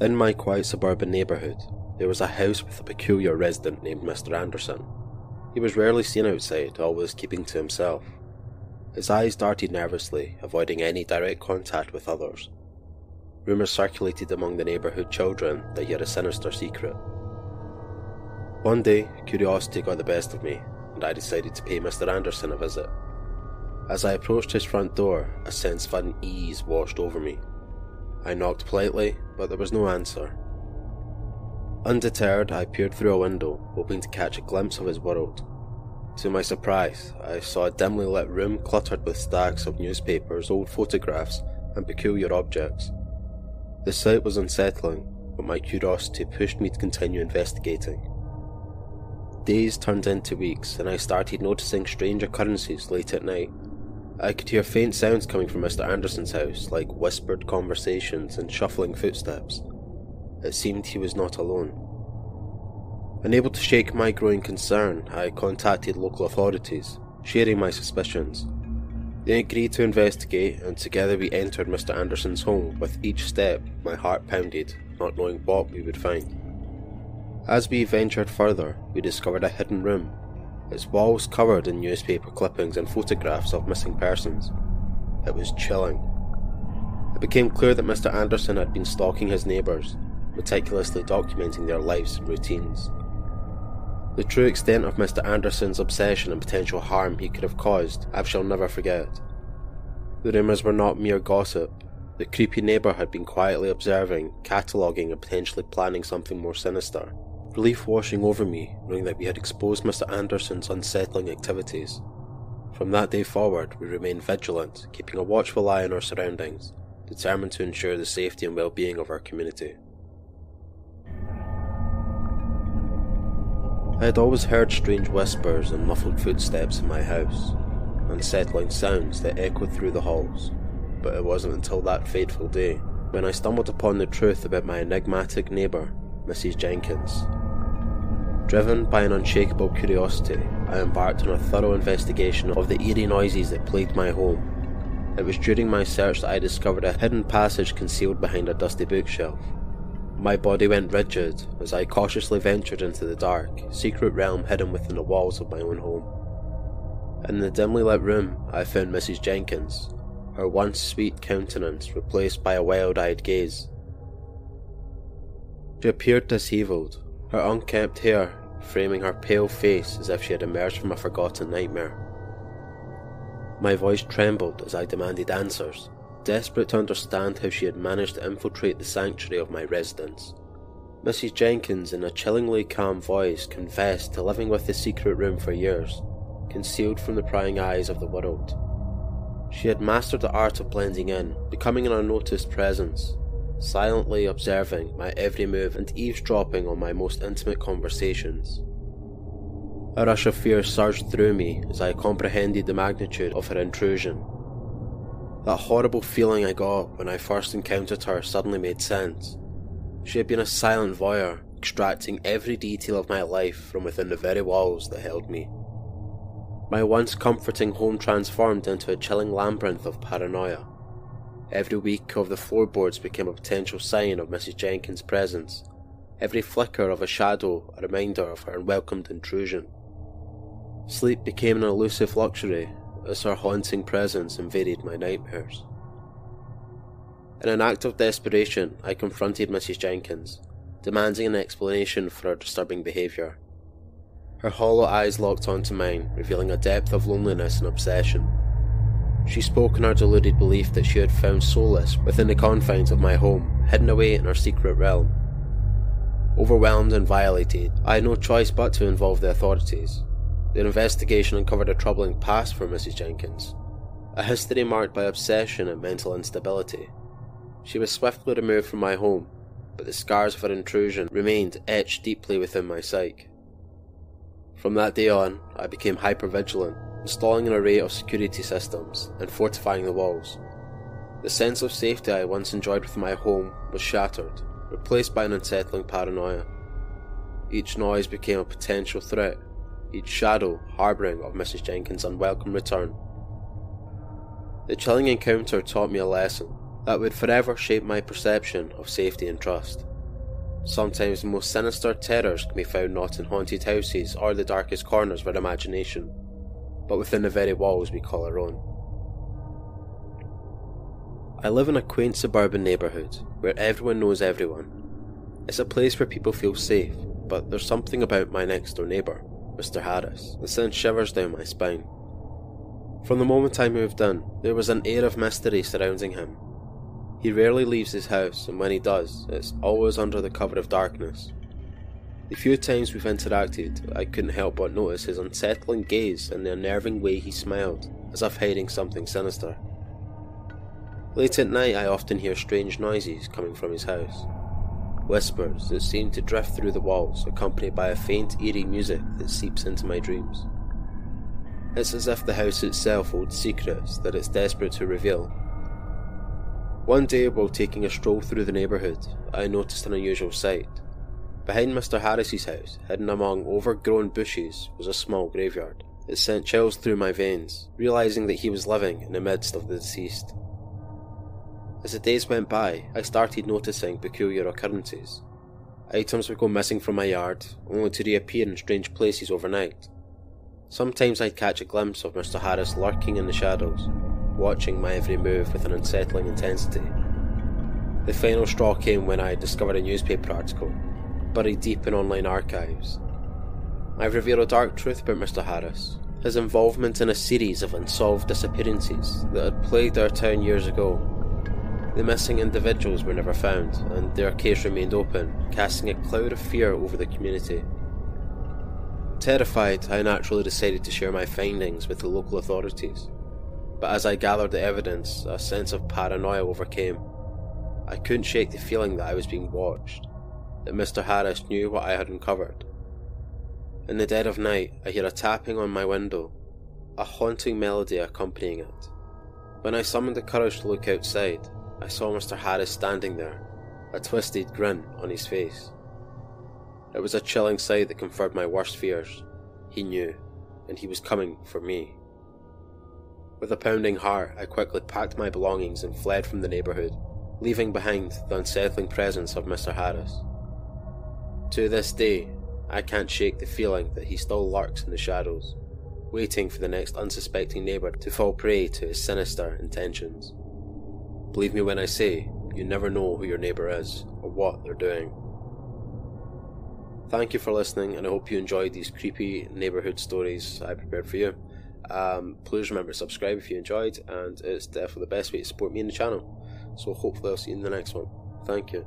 In my quiet suburban neighbourhood, there was a house with a peculiar resident named Mr. Anderson. He was rarely seen outside, always keeping to himself. His eyes darted nervously, avoiding any direct contact with others. Rumours circulated among the neighbourhood children that he had a sinister secret. One day, curiosity got the best of me, and I decided to pay Mr. Anderson a visit. As I approached his front door, a sense of unease washed over me. I knocked politely, but there was no answer. Undeterred, I peered through a window, hoping to catch a glimpse of his world. To my surprise, I saw a dimly lit room cluttered with stacks of newspapers, old photographs, and peculiar objects. The sight was unsettling, but my curiosity pushed me to continue investigating. Days turned into weeks, and I started noticing strange occurrences late at night. I could hear faint sounds coming from Mr. Anderson's house, like whispered conversations and shuffling footsteps. It seemed he was not alone. Unable to shake my growing concern, I contacted local authorities, sharing my suspicions. They agreed to investigate, and together we entered Mr. Anderson's home. With each step, my heart pounded, not knowing what we would find. As we ventured further, we discovered a hidden room, its walls covered in newspaper clippings and photographs of missing persons. It was chilling. It became clear that Mr. Anderson had been stalking his neighbours, meticulously documenting their lives and routines. The true extent of Mr. Anderson's obsession and potential harm he could have caused, I shall never forget. The rumours were not mere gossip. The creepy neighbour had been quietly observing, cataloguing, and potentially planning something more sinister. Relief washing over me, knowing that we had exposed Mr. Anderson's unsettling activities. From that day forward, we remained vigilant, keeping a watchful eye on our surroundings, determined to ensure the safety and well being of our community. I had always heard strange whispers and muffled footsteps in my house, unsettling sounds that echoed through the halls, but it wasn't until that fateful day when I stumbled upon the truth about my enigmatic neighbour, Mrs. Jenkins. Driven by an unshakable curiosity, I embarked on a thorough investigation of the eerie noises that plagued my home. It was during my search that I discovered a hidden passage concealed behind a dusty bookshelf. My body went rigid as I cautiously ventured into the dark, secret realm hidden within the walls of my own home. In the dimly lit room, I found Mrs. Jenkins, her once sweet countenance replaced by a wild eyed gaze. She appeared dishevelled, her unkempt hair framing her pale face as if she had emerged from a forgotten nightmare. My voice trembled as I demanded answers desperate to understand how she had managed to infiltrate the sanctuary of my residence. Mrs. Jenkins, in a chillingly calm voice, confessed to living with the secret room for years, concealed from the prying eyes of the world. She had mastered the art of blending in, becoming an unnoticed presence, silently observing my every move and eavesdropping on my most intimate conversations. A rush of fear surged through me as I comprehended the magnitude of her intrusion that horrible feeling I got when I first encountered her suddenly made sense. She had been a silent voyeur, extracting every detail of my life from within the very walls that held me. My once comforting home transformed into a chilling labyrinth of paranoia. Every week of the floorboards became a potential sign of Mrs. Jenkins' presence, every flicker of a shadow a reminder of her unwelcomed intrusion. Sleep became an elusive luxury as her haunting presence invaded my nightmares. In an act of desperation, I confronted Mrs. Jenkins, demanding an explanation for her disturbing behaviour. Her hollow eyes locked onto mine, revealing a depth of loneliness and obsession. She spoke in her deluded belief that she had found solace within the confines of my home, hidden away in her secret realm. Overwhelmed and violated, I had no choice but to involve the authorities. The investigation uncovered a troubling past for Mrs. Jenkins, a history marked by obsession and mental instability. She was swiftly removed from my home, but the scars of her intrusion remained etched deeply within my psyche. From that day on, I became hyper-vigilant, installing an array of security systems and fortifying the walls. The sense of safety I once enjoyed with my home was shattered, replaced by an unsettling paranoia. Each noise became a potential threat, each shadow harbouring of Mrs. Jenkins' unwelcome return. The chilling encounter taught me a lesson that would forever shape my perception of safety and trust. Sometimes the most sinister terrors can be found not in haunted houses or the darkest corners of our imagination, but within the very walls we call our own. I live in a quaint suburban neighbourhood where everyone knows everyone. It's a place where people feel safe, but there's something about my next door neighbour, Mr. Harris, that sends shivers down my spine. From the moment I moved in, there was an air of mystery surrounding him. He rarely leaves his house, and when he does, it's always under the cover of darkness. The few times we've interacted, I couldn't help but notice his unsettling gaze and the unnerving way he smiled, as if hiding something sinister. Late at night, I often hear strange noises coming from his house. Whispers that seem to drift through the walls, accompanied by a faint, eerie music that seeps into my dreams. It's as if the house itself holds secrets that it's desperate to reveal. One day, while taking a stroll through the neighbourhood, I noticed an unusual sight. Behind Mr. Harris's house, hidden among overgrown bushes, was a small graveyard. It sent chills through my veins, realising that he was living in the midst of the deceased. As the days went by, I started noticing peculiar occurrences. Items would go missing from my yard, only to reappear in strange places overnight. Sometimes I'd catch a glimpse of Mr. Harris lurking in the shadows, watching my every move with an unsettling intensity. The final straw came when I discovered a newspaper article, buried deep in online archives. I've revealed a dark truth about Mr. Harris, his involvement in a series of unsolved disappearances that had plagued our town years ago the missing individuals were never found, and their case remained open, casting a cloud of fear over the community. Terrified, I naturally decided to share my findings with the local authorities. But as I gathered the evidence, a sense of paranoia overcame. I couldn't shake the feeling that I was being watched, that Mr. Harris knew what I had uncovered. In the dead of night, I hear a tapping on my window, a haunting melody accompanying it. When I summoned the courage to look outside, I saw Mr. Harris standing there, a twisted grin on his face. It was a chilling sight that confirmed my worst fears. He knew, and he was coming for me. With a pounding heart, I quickly packed my belongings and fled from the neighbourhood, leaving behind the unsettling presence of Mr. Harris. To this day, I can't shake the feeling that he still lurks in the shadows, waiting for the next unsuspecting neighbour to fall prey to his sinister intentions. Believe me when I say, you never know who your neighbour is or what they're doing. Thank you for listening, and I hope you enjoyed these creepy neighbourhood stories I prepared for you. Um, please remember to subscribe if you enjoyed, and it's definitely the best way to support me in the channel. So hopefully I'll see you in the next one. Thank you.